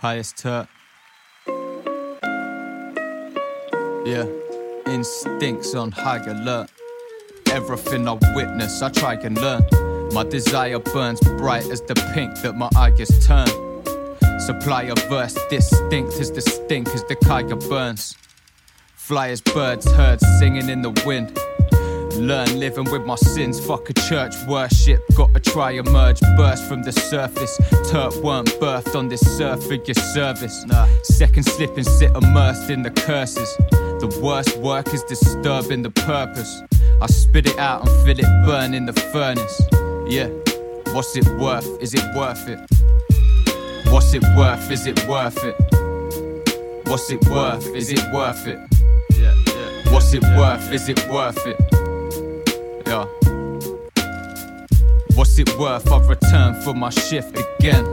Highest turf. Yeah, instincts on high alert. Everything I witness, I try and learn. My desire burns bright as the pink that my eye gets turned. Supply a verse distinct as stink as the Kaiga burns. Fly as birds, heard singing in the wind. Learn living with my sins, fuck a church worship. Gotta try emerge, burst from the surface. Turk weren't birthed on this surf for your service. Nah. Second slip and sit immersed in the curses. The worst work is disturbing the purpose. I spit it out and feel it burn in the furnace. Yeah, what's it worth? Is it worth it? What's it worth? Is it worth it? What's it worth? Is it worth it? Yeah, yeah. What's it worth? Is it worth it? Yeah. What's it worth? I've returned for my shift again.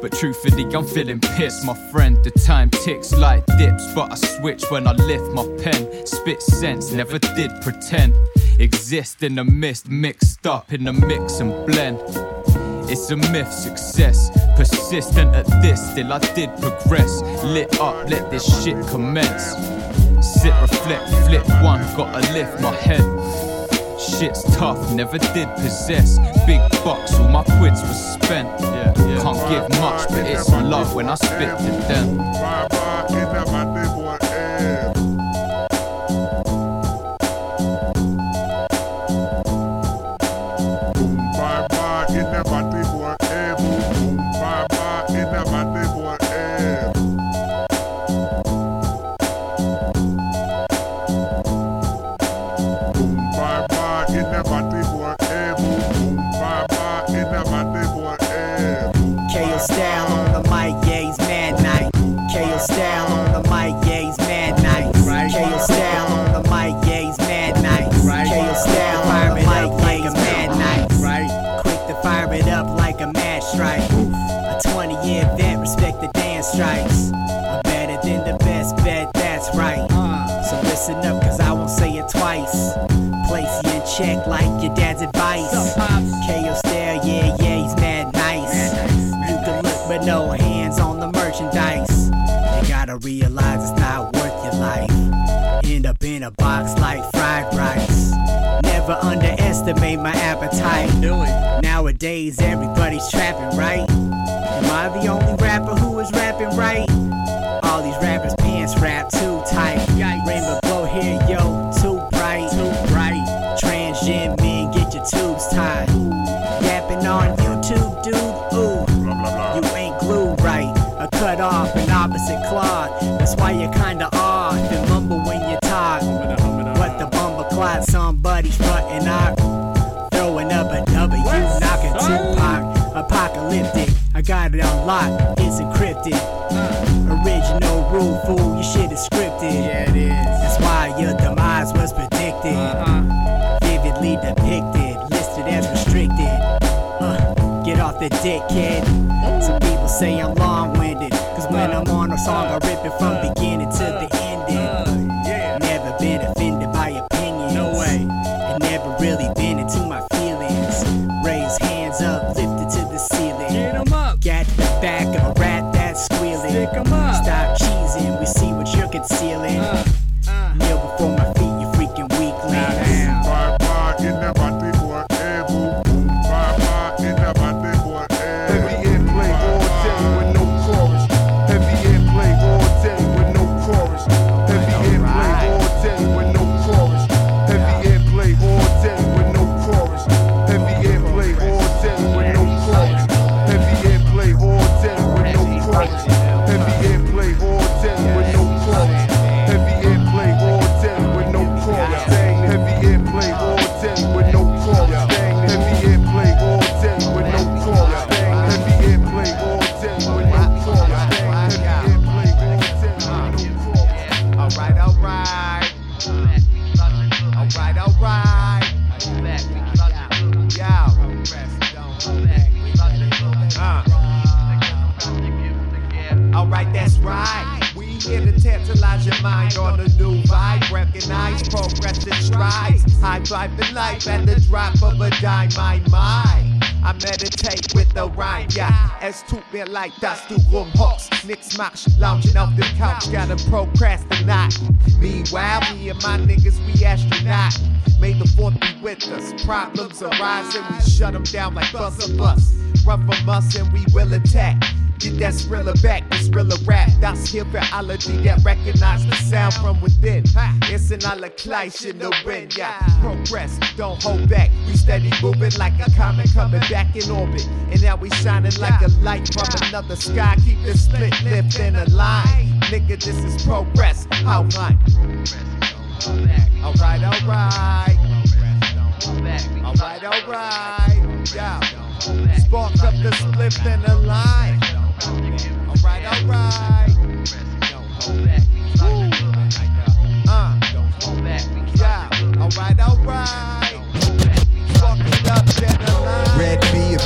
But truthfully, I'm feeling pissed, my friend. The time ticks like dips, but I switch when I lift my pen. Spit sense, never did pretend. Exist in the mist, mixed up in the mix and blend. It's a myth, success. Persistent at this, still I did progress. Lit up, let this shit commence. Sit, reflect, flip one, gotta lift my head. Shit's tough, never did possess. Big bucks, all my quids was spent. Yeah, yeah. Can't give much, but it's love when I spit to them. Rapping right? All these rappers pants wrap too tight. Rainbow glow here, yo, too bright, too bright. Transgen men, get your tubes tied. Yapping on YouTube, dude, ooh. You ain't glued right, or cut off an opposite cloth. That's why you're kinda odd and mumble when you talk. What the bumble clot, somebody's frontin' out. Throwing up a W, knocking Tupac. Apocalyptic, I got it on lock, get off the dick, kid. Some people say I'm long winded. Cause when I'm on a song, I rip it from uh, beginning to uh, the ending. Never been offended by opinions. No way. And never really been into my feelings. Raise hands up, lift it to the ceiling. Get 'em up. Got the back of a Uh. That's right. We here to tantalize your mind on a new vibe. Recognize progress and strides. High driving life at the drop of a dime, my, my. I meditate with the rhyme, ja. Es tut mir leid, dass du rumhockst, nix machst, lounging auf the Couch, gotta procrastinate. Meanwhile, me and my niggas, we astronaut. May the fourth be with us. Problems arise and we shut them down like a bus. Run from us and we will attack. Get that thriller back, this thriller rap. That's für alle, that recognize the sound from within. It's in alle Gleich in the wind, yeah. Progress, don't hold back. We steady moving like a comet coming back in orbit. And now we shining like a light from another sky. Keep this split lift in a line. Nigga, this is progress. Right? Alright, alright. Alright, alright. Yeah. Spark up the split in a line. Uh. Red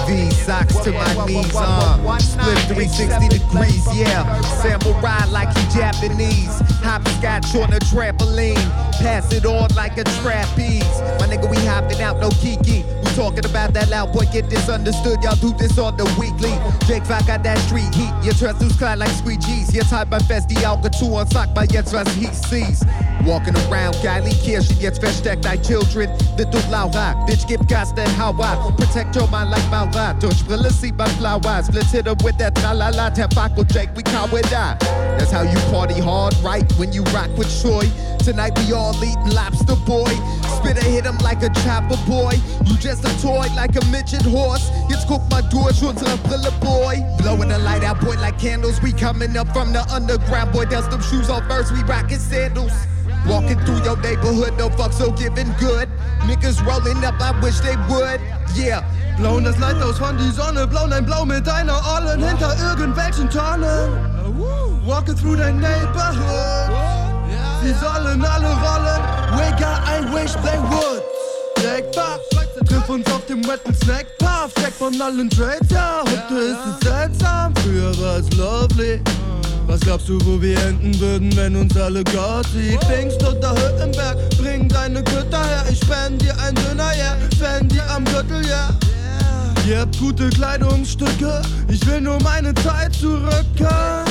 B socks to my knees, uh. Split 360 degrees, yeah. Samurai like he Japanese. Hopscotch on a trampoline. Pass it on like a trapeze. My nigga, we hopping out, no kiki. Talking about that loud boy, get misunderstood. Y'all do this on the weekly. Jake Vac got that street heat. Your trust loose cloud like squeegees. Your type by Festy Alcatu on sock by your trust he sees. Walking around, geile Kirche, jetzt versteckt dein Children. The Laura, bitch, gib Gas, then how I protect your mind like Maura. Durch Brille sieht man eyes. Let's hit with that tralala, Tobacco Jake, we call it die. That's how you party hard, right? When you rock with Troy. Tonight we all eating lobster boy. Spitter hit him like a chopper boy. You just a toy like a midget horse. Jetzt guck mal durch unsere Brille boy. Blowing the light out boy like candles. We coming up from the underground boy. Dust them shoes off first. We rockin' sandals. Walking through your neighborhood, no fuck so giving good. Niggas rolling up, I wish they would. Yeah. Blauen das Licht aus von die Sonne, blauen ein Blau mit deiner Ollen hinter irgendwelchen Tonnen. Walking through dein Neighborhood. Sie sollen alle rollen. Wigger, I wish they would. Jack triff uns auf dem wetten Snack Puff. Jack von allen Trades, ja. Heute ist es seltsam, früher war es lovely. Was glaubst du, wo wir enden würden, wenn uns alle Gott sieht? Pfingst oder Hüttenberg, bring deine Götter her. Ich spend dir ein Döner, yeah. Fendi am Gürtel, yeah. Ihr habt gute Kleidungsstücke, ich will nur meine Zeit zurückkehren.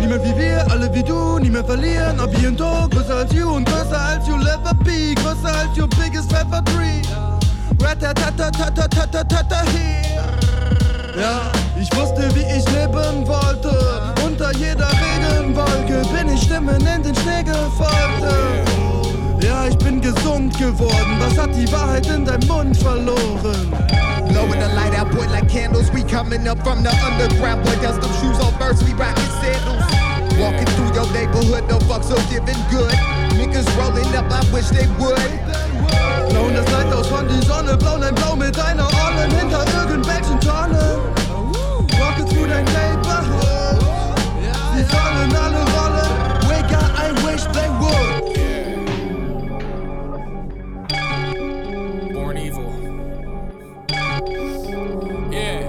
Niemand wie wir, alle wie du, nie mehr verlieren. Ob hier und do, größer als you und größer als you'll ever be. Größer als your biggest ever dream. Ratatatatatatatata here. Ja, ich wusste, wie ich leben wollte. Unter jeder Regenwolke bin ich Stimmen in den Schnee gefolgt. Ja, ich bin gesund geworden. Was hat die Wahrheit in deinem Mund verloren? Blowing the light out, boy, like candles. We coming up from the underground, boy. Dust them shoes off first. We rocking sandals. Walking through your neighborhood, no fuck so giving good. Niggas rolling up, I wish they would. Blauen das Licht aus von die Sonne, blauen ein Blau mit deiner Ollen hinter irgendwelchen Tonnen. Walking through dein Neighborhood. I wish they would. Born evil. Yeah.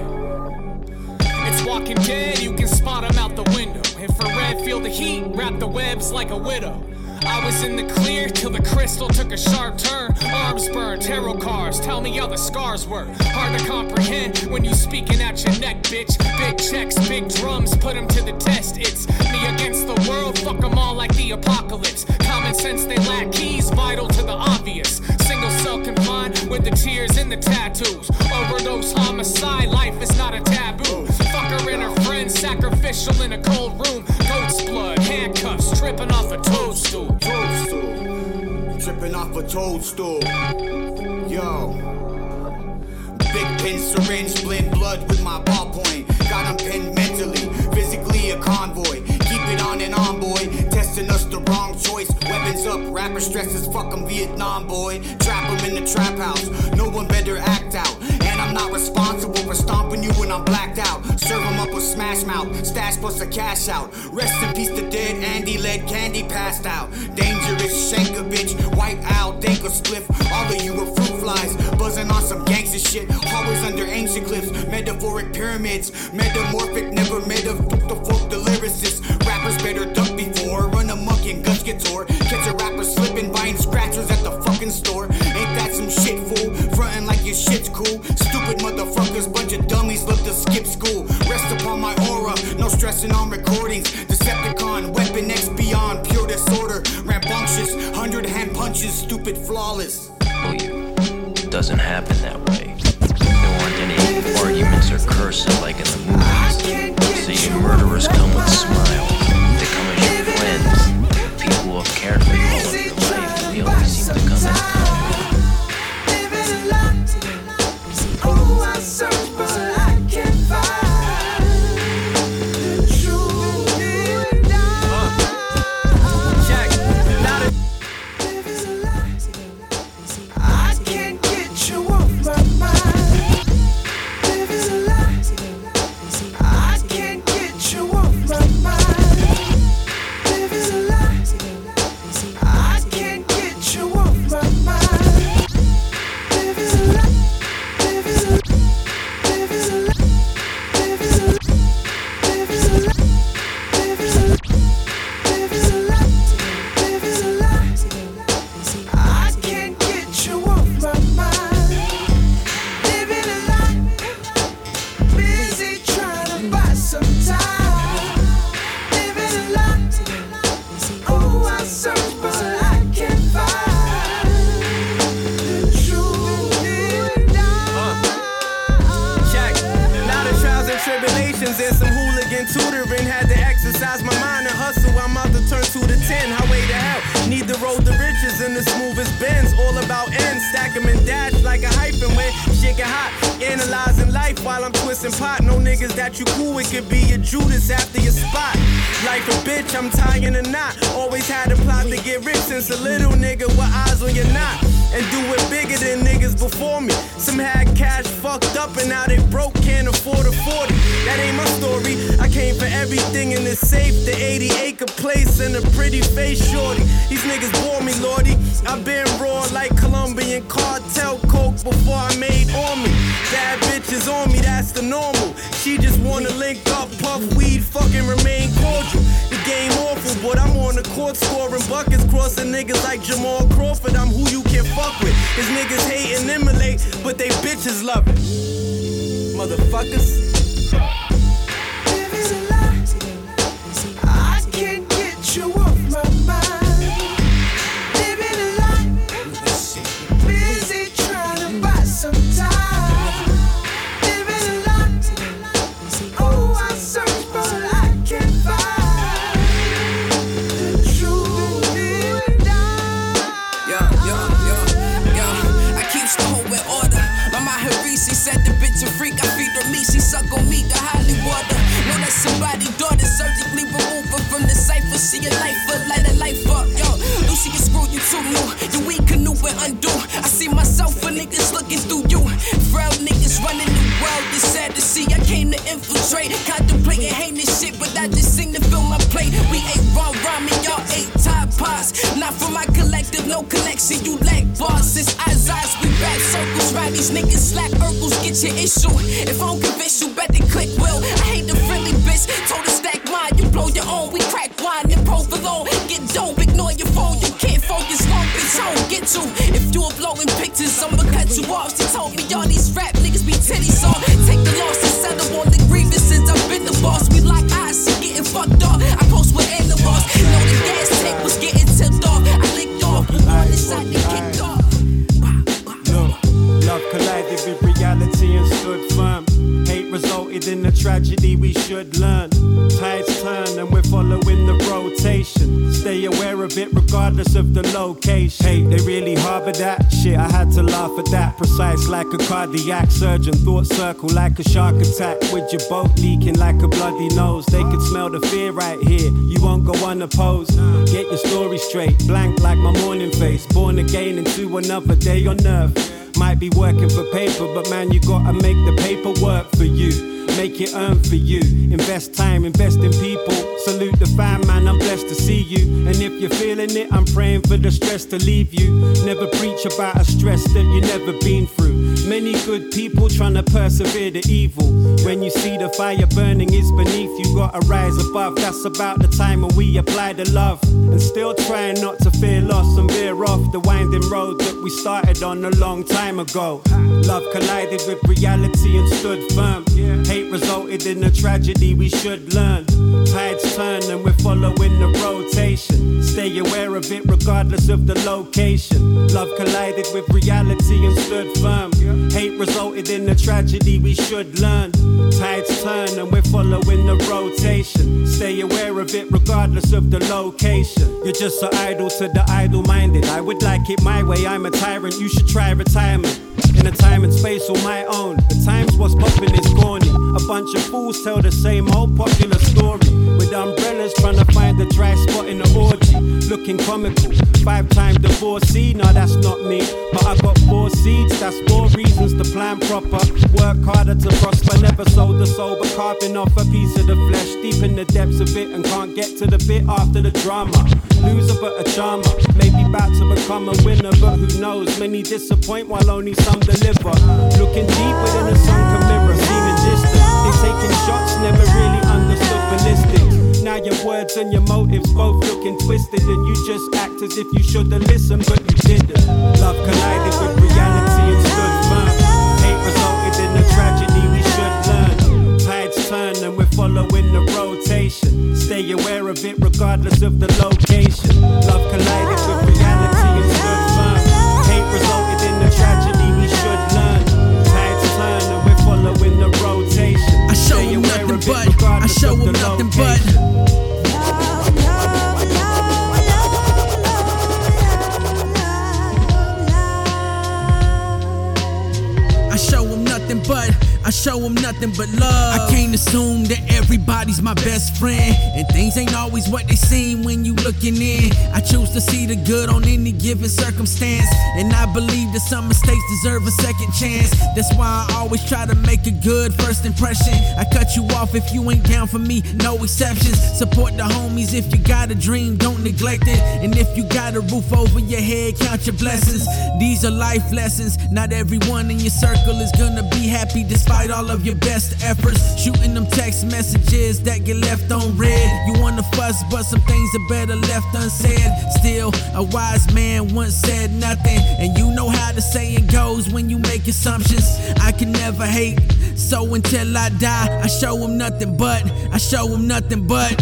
It's walking dead, you can spot out the window. Infrared, feel the heat, wrap the webs like a widow. I was in the clear till the crystal took a sharp turn. Arms burned, tarot cards, tell me how the scars were. Hard to comprehend when you speaking at your neck, bitch. Big checks, big drums, put 'em to the test. It's me against the world, fuck 'em all like the apocalypse. Common sense, they lack keys, vital to the obvious. Single cell confined with the tears and the tattoos. Overdose homicide, life is not a taboo. And her friends, sacrificial in a cold room. Goat's blood, handcuffs, tripping off a toadstool. toadstool. Tripping off a toadstool. Yo. Big pin syringe, blend blood with my ballpoint. Got him pinned mentally, physically a convoy. Keep it on and on, boy. Testing us the wrong choice. Weapons up, rapper stresses, fuck Vietnam, boy. Trap 'em in the trap house. No one better act out. I'm not responsible for stomping you when I'm blacked out. Serve Serve 'em up with smash mouth, stash plus a cash out. Rest in peace to dead Andy, lead candy passed out. Dangerous shanker bitch, white owl, dank a spliff. All of you are fruit flies, buzzing on some gangster shit. Always under ancient cliffs, metaphoric pyramids. Metamorphic, never made of flawless. Oh, you. It doesn't happen that way. There weren't any arguments or cursing like in hot. Life while I'm twisting pot. No niggas that you cool. It could be a Judas after your spot. Like a bitch, I'm tying a knot. Always had a plot to get rich since a little nigga with eyes on your knot. And do it bigger than niggas before me. Some had cash fucked up and now they broke, can't afford a 40. That ain't my story. I came for everything in the safe, the 80 acre place and a pretty face shorty. These niggas bore me, lordy. i been raw like Colombian cartel coke before I made on me. Bad bitches on me, that's the normal. She just wanna link up, puff weed, fucking remain cordial. The game awful, but I'm on the court scoring buckets, crossing niggas like Jamal Crawford. I'm who you can fuck with. His niggas hate and emulate, but they bitches love it. Motherfuckers. If I don't convince you, bet click will. I hate the friendly bitch. Told her stack mine, you blow your own. We crack wine and provolone. Get dope, ignore your phone. You can't focus, long bitch. I don't get you. If you are blowing pictures, I'ma cut you off. She told me all these rap niggas be titties on. Regardless of the location. Hey, they really harbor that shit. I had to laugh at that. Precise like a cardiac surgeon. Thought circle like a shark attack. With your boat leaking like a bloody nose. They could smell the fear right here. You won't go unopposed. Get your story straight. Blank like my morning face. Born again into another day on earth. Might be working for paper, but man, you gotta make the paper work for you. Make it earn for you. Invest time, invest in people. Salute the fam, man. I'm blessed to see you. And if you're feeling it, I'm praying for the stress to leave you. Never preach about a stress that you never been through. Many good people trying to persevere the evil. When you see the fire burning is beneath you, gotta rise above. That's about the time when we apply the love. And still trying not to fear loss and veer off the winding road that we started on a long time time ago. Love collided with reality and stood firm. Hate resulted in a tragedy we should learn. Tides turn and we're following the rotation. Stay aware of it regardless of the location. Love collided with reality and stood firm. Hate resulted in a tragedy we should learn. Tides turn and we're following the rotation. Stay aware of it regardless of the location. You're just so idle to the idle minded. I would like it my way, I'm a tyrant. You should try retirement. In a time and space on my own. The times what's popping is corny. A bunch of fools tell the same old popular story. With umbrellas trying to find the dry spot in the orgy. Looking comical. Five time divorcee, no, that's not me. But I got four seeds, that's four reasons to plan proper. Work harder to prosper, never sold the soul, but carving off a piece of the flesh. Deep in the depths of it and can't get to the bit after the drama. Loser but a charmer. Maybe about to become a winner, but who knows? Many disappoint while only some deliver. Looking deep within a sunken mirror, seeming distant. They taking shots, never really understood ballistics. Now your words and your motives both looking twisted, and you just act as if you should have listened, but you didn't. Love collided with reality and stood firm. Hate resulted in a tragedy we should learn. Tides turn and we're following the rotation. Stay aware of it regardless of the location. Love collided with reality and stood firm. Hate resulted in a tragedy we should learn. Tides turn and we're following the rotation. I show Stay him aware nothing but, I regardless show of the him nothing location. but. I show him nothing but, I show him nothing but love. I can't assume that everybody's my best friend. And things ain't always what they seem when you looking in. I choose to see the good on any given circumstance. And I believe that some mistakes deserve a second chance. That's why I always try to make a good first impression. I cut you off if you ain't down for me, no exceptions. Support the homies if you got a dream, don't neglect it. And if you got a roof over your head, count your blessings. These are life lessons. Not everyone in your circle is gonna be happy despite all of your best efforts. Shooting them text messages that get left on red. You wanna fuss, but some things are better left unsaid. Still, a wise man once said nothing. And you know how the saying goes when you make assumptions. I can never hate. So until I die, I show him nothing but, I show him nothing but.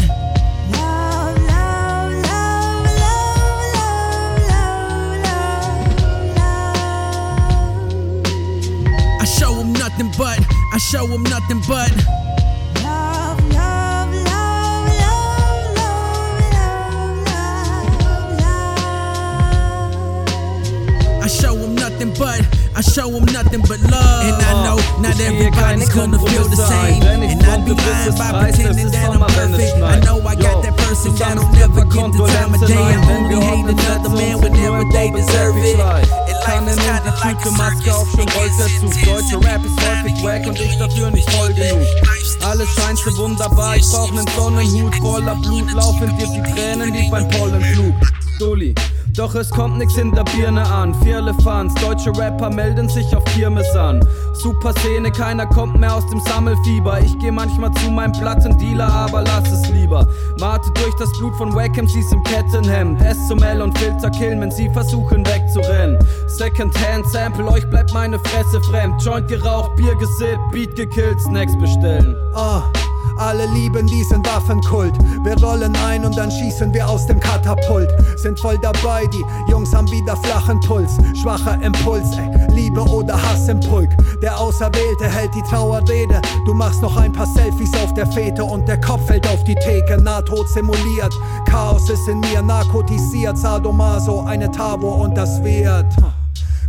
I show him nothing but, I show him nothing but. Show him nothing but, I show him nothing but love. And I know not everybody's gonna feel the same. ein, denn ich And I'd be lying by pretending that I'm Sommer, wenn es perfect. I know I got that person that'll sammelst never get the time of day. I only hate another man whenever they deserve it. Bobby And life Keine is kinda like Tüte, Maske auf, schon rollt der Zug. Deutsche Rap ist häufig wack und ich dafür nicht voll genug. Alles scheint so wunderbar, ich brauch nen Sonnenhut voller Blut, laufen dir die Tränen wie beim Pollenflug. Dulli. Doch es kommt nix in der Birne an. Vier Elefants, deutsche Rapper melden sich auf Kirmes an. Super Szene, keiner kommt mehr aus dem Sammelfieber. Ich geh manchmal zu meinem Plattendealer, aber lass es lieber. Mate durch das Blut von Wack MCs im Kettenhemd. S zum L und Filter killen, wenn sie versuchen wegzurennen. Secondhand Sample, euch bleibt meine Fresse fremd. Joint geraucht, Bier gesippt, Beat gekillt, Snacks bestellen. Ah, alle lieben diesen Waffenkult. Wir rollen ein und dann schießen wir aus dem Katapult. Sind voll dabei, die Jungs haben wieder flachen Puls. Schwacher Impuls, ey. Liebe oder Hass im Pulk. Der Auserwählte hält die Trauerrede. Du machst noch ein paar Selfies auf der Fete und der Kopf fällt auf die Theke. Nahtod simuliert. Chaos ist in mir narkotisiert. Sadomaso, eine Tabo und das wird.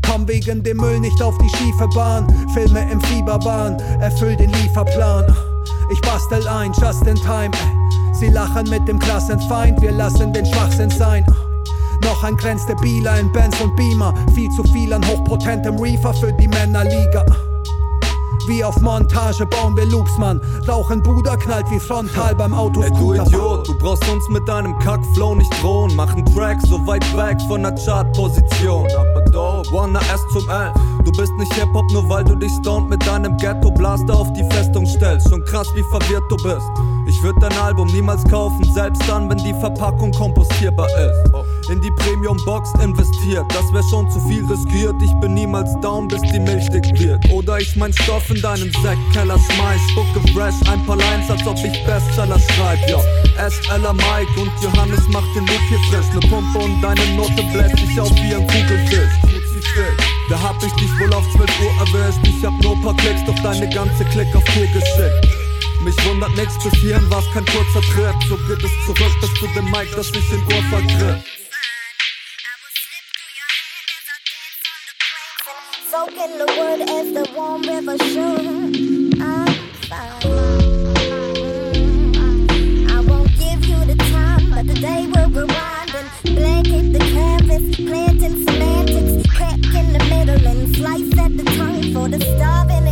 Komm wegen dem Müll nicht auf die schiefe Bahn. Filme im Fieberwahn, erfüll den Lieferplan. Ich bastel ein, just in time. Ey. Sie lachen mit dem Klassenfeind, wir lassen den Schwachsinn sein. Noch ein grenzte Bieler in Benz und Beamer. Viel zu viel an hochpotentem Reefer für die Männerliga. Wie auf Montage bauen wir Loops, Mann. Rauchen Buda knallt wie frontal beim Ey, du. Idiot, du brauchst uns mit deinem Kackflow nicht drohen. Machen Tracks so weit weg von der Chartposition. Wanna S zum L. Du bist nicht Hip-Hop, nur weil du dich stoned mit deinem Ghetto-Blaster auf die Festung stellst. Schon krass, wie verwirrt du bist. Ich würd dein Album niemals kaufen, selbst dann, wenn die Verpackung kompostierbar ist. in die Premium-Box investiert. Das wär schon zu viel riskiert. Ich bin niemals down, bis die Milch dick wird. Oder ich mein Stoff in deinen Sackkeller schmeiß. Spucke fresh, ein paar Lines, als ob ich Bestseller schreib. Ja, SLer Mike und Johannes macht den Look hier frisch. Ne Pumpe und deine Note bläst dich auf wie ein Kugelfisch. Da hab ich dich wohl auf 12 Uhr erwischt. Ich hab nur paar Klicks, doch deine ganze Klick auf Tour geschickt. Mich wundert nix, bis hierhin war's kein kurzer Trip. So geht es zurück bis zu dem Mic, dass ich in Uhr vergriff. Soak in the wood as the warm river should. I'm fine. I won't give you the time, but the day will rewind and blanket the canvas, planting semantics, crack in the middle and slice at the tongue for the starving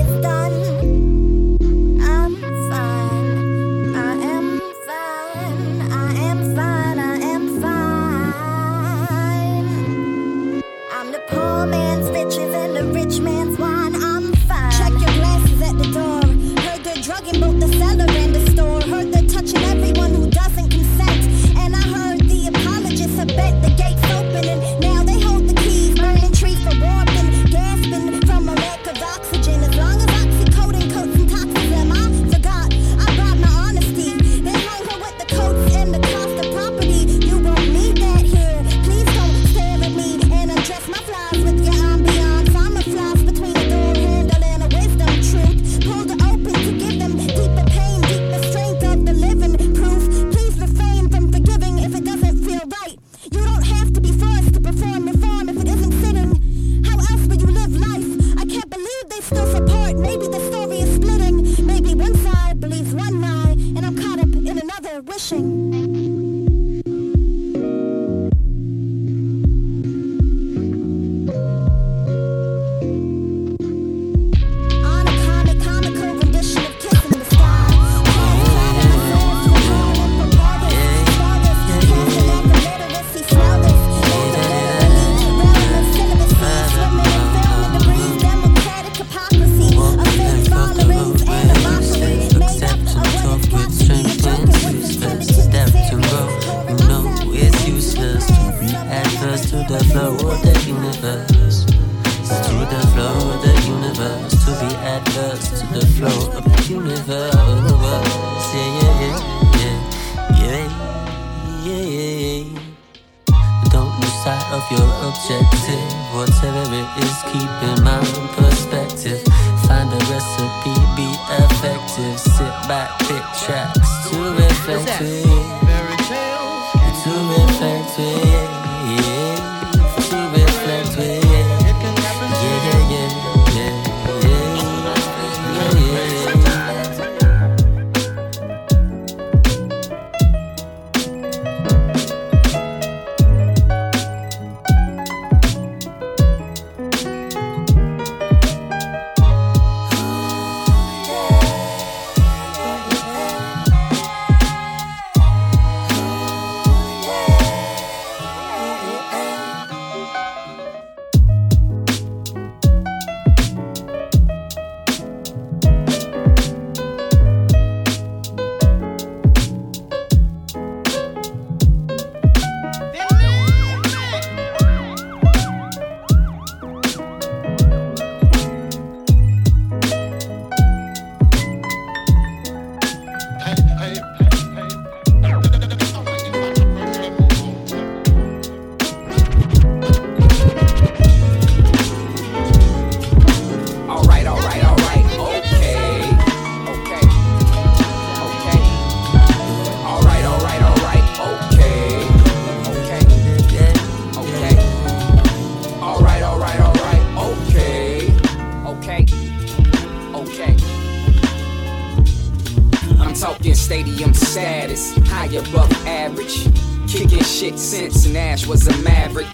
stadium status, high above average. Kicking shit since Nash was a maverick.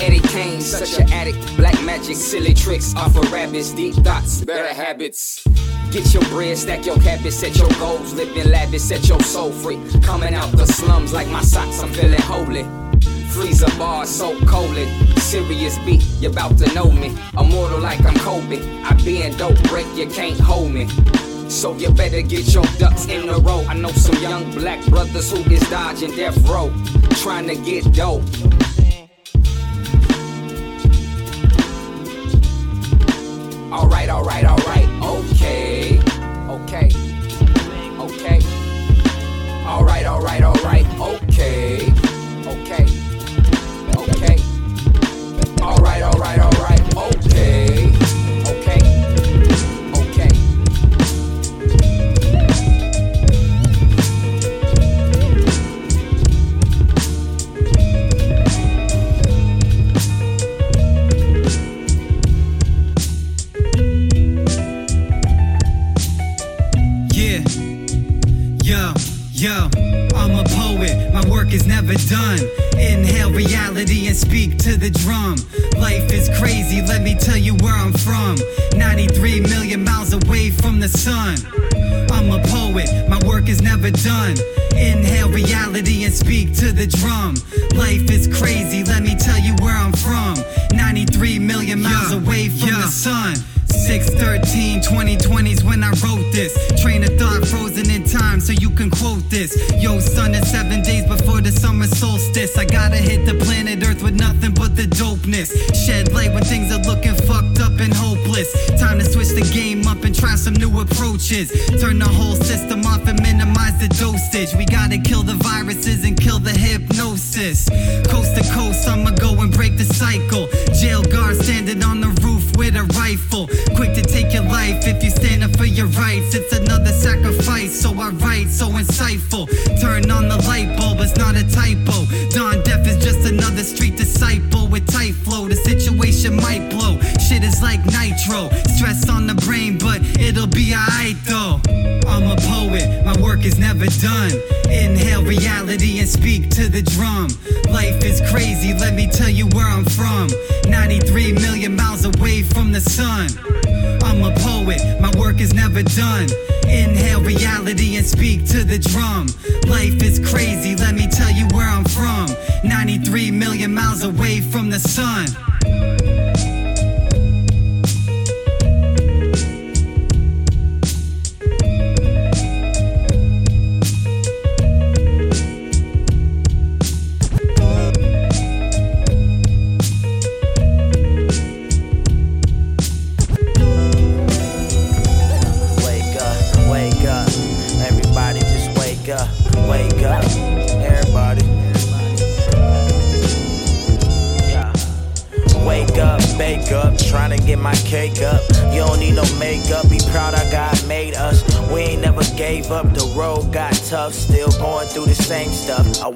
Eddie Kane, such an addict. Black magic, silly tricks, off of rabbits, deep thoughts, better habits. Get your bread, stack your habits, set your goals, living lavish, set your soul free. Coming out the slums like my socks, I'm feeling holy. Freezer bar, so cold Serious beat, you about to know me. Immortal like I'm Kobe. I been dope, break, you can't hold me. So you better get your ducks in a row. I know some young black brothers who is dodging death row, trying to get dope. Alright, alright, alright, okay, okay, okay. Alright, alright, alright, okay. With nothing but the dopeness. Shed light when things are looking fucked up and hopeless. Time to switch the game up and try some new approaches. Turn the whole system off and minimize the dosage. We gotta kill the viruses and kill the hypnosis. Coast to coast, I'ma go and break the cycle. Jail guard standing on the roof with a rifle. Quick to take your life if you stand up for your rights. It's another sacrifice, so I write so insightful. Turn on the light bulb, it's not a typo. Don like. Stress on the brain, but it'll be alright though. I'm a poet, my work is never done. Inhale reality and speak to the drum. Life is crazy, let me tell you where I'm from. 93 million miles away from the sun. I'm a poet, my work is never done. Inhale reality and speak to the drum. Life is crazy, let me tell you where I'm from. 93 million miles away from the sun.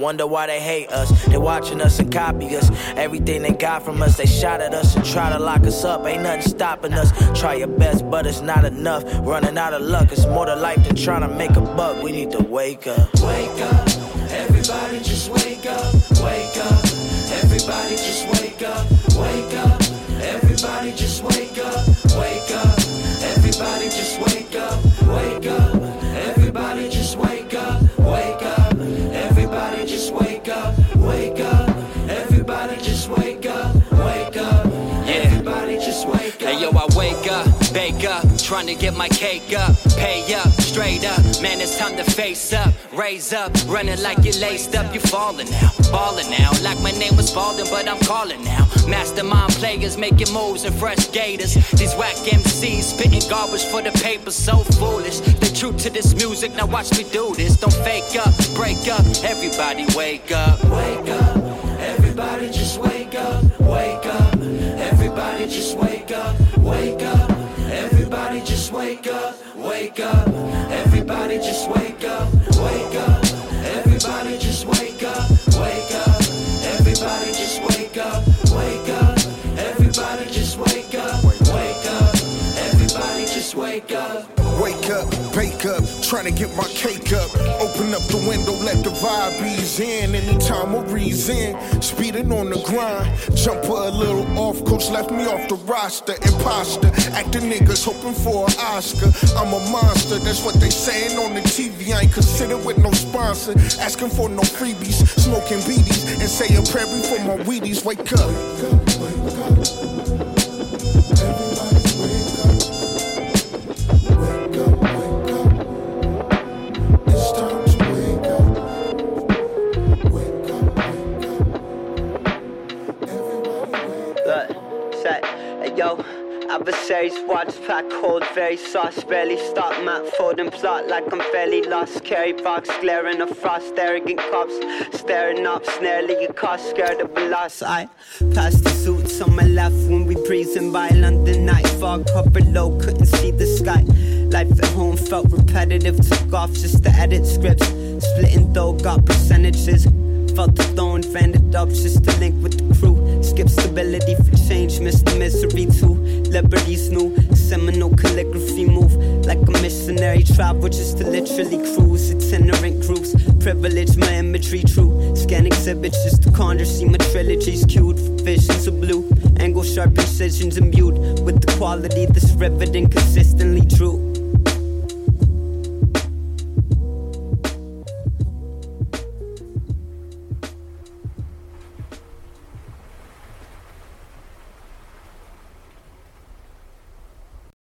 Wonder why they hate us. They watching us and copy us. Everything they got from us, they shot at us and try to lock us up. Ain't nothing stopping us. Try your best, but it's not enough. Running out of luck, it's more to life than trying to make a buck. We need to wake up. Wake up, to get my cake up, pay up, straight up. Man, it's time to face up, raise up, running like you laced up. You falling now, balling now, like my name was Spalding, but I'm calling now. Mastermind players making moves in fresh gators. These whack MCs spitting garbage for the paper, so foolish. They true to this music, now watch me do this. Don't fake up, break up, everybody wake up. Wake up, everybody just wake up, wake up. Everybody just wake up, wake up. Just wake up, wake up. Everybody just wake up, wake up. Everybody just wake up, wake up. Everybody just wake up, wake up. Everybody just wake up, wake up. Everybody just wake up. Wake up, bake up, trying to get my cake up. Up the window, let the vibe ease in. Anytime I reason, speeding on the grind. Jumper a little off, coach left me off the roster. Imposter, acting niggas hoping for an Oscar. I'm a monster, that's what they saying on the TV. I ain't considered with no sponsor. Asking for no freebies, smoking BDs, and say a prayer before my Wheaties. Wake up. Adversaries watch pack cold, very sauce, barely stop Matt Ford and plot like I'm fairly lost. Carry box, glaring of frost, arrogant cops, staring up, snarely a cost, scared of a loss. I passed the suits on my left when we breezing by London night, fog covered low, couldn't see the sky. Life at home felt repetitive, took off just to edit scripts, splitting dough, got percentages. Felt the throne, vanded up just to link with the crew. Skip stability for change, missed the misery too. Liberties new, seminal calligraphy move like a missionary travel just to literally cruise itinerant groups. Privilege my imagery true. Scan exhibits just to conjure, see my trilogies cued for visions of blue. Angle sharp incisions imbued with the quality that's riveting, consistently true.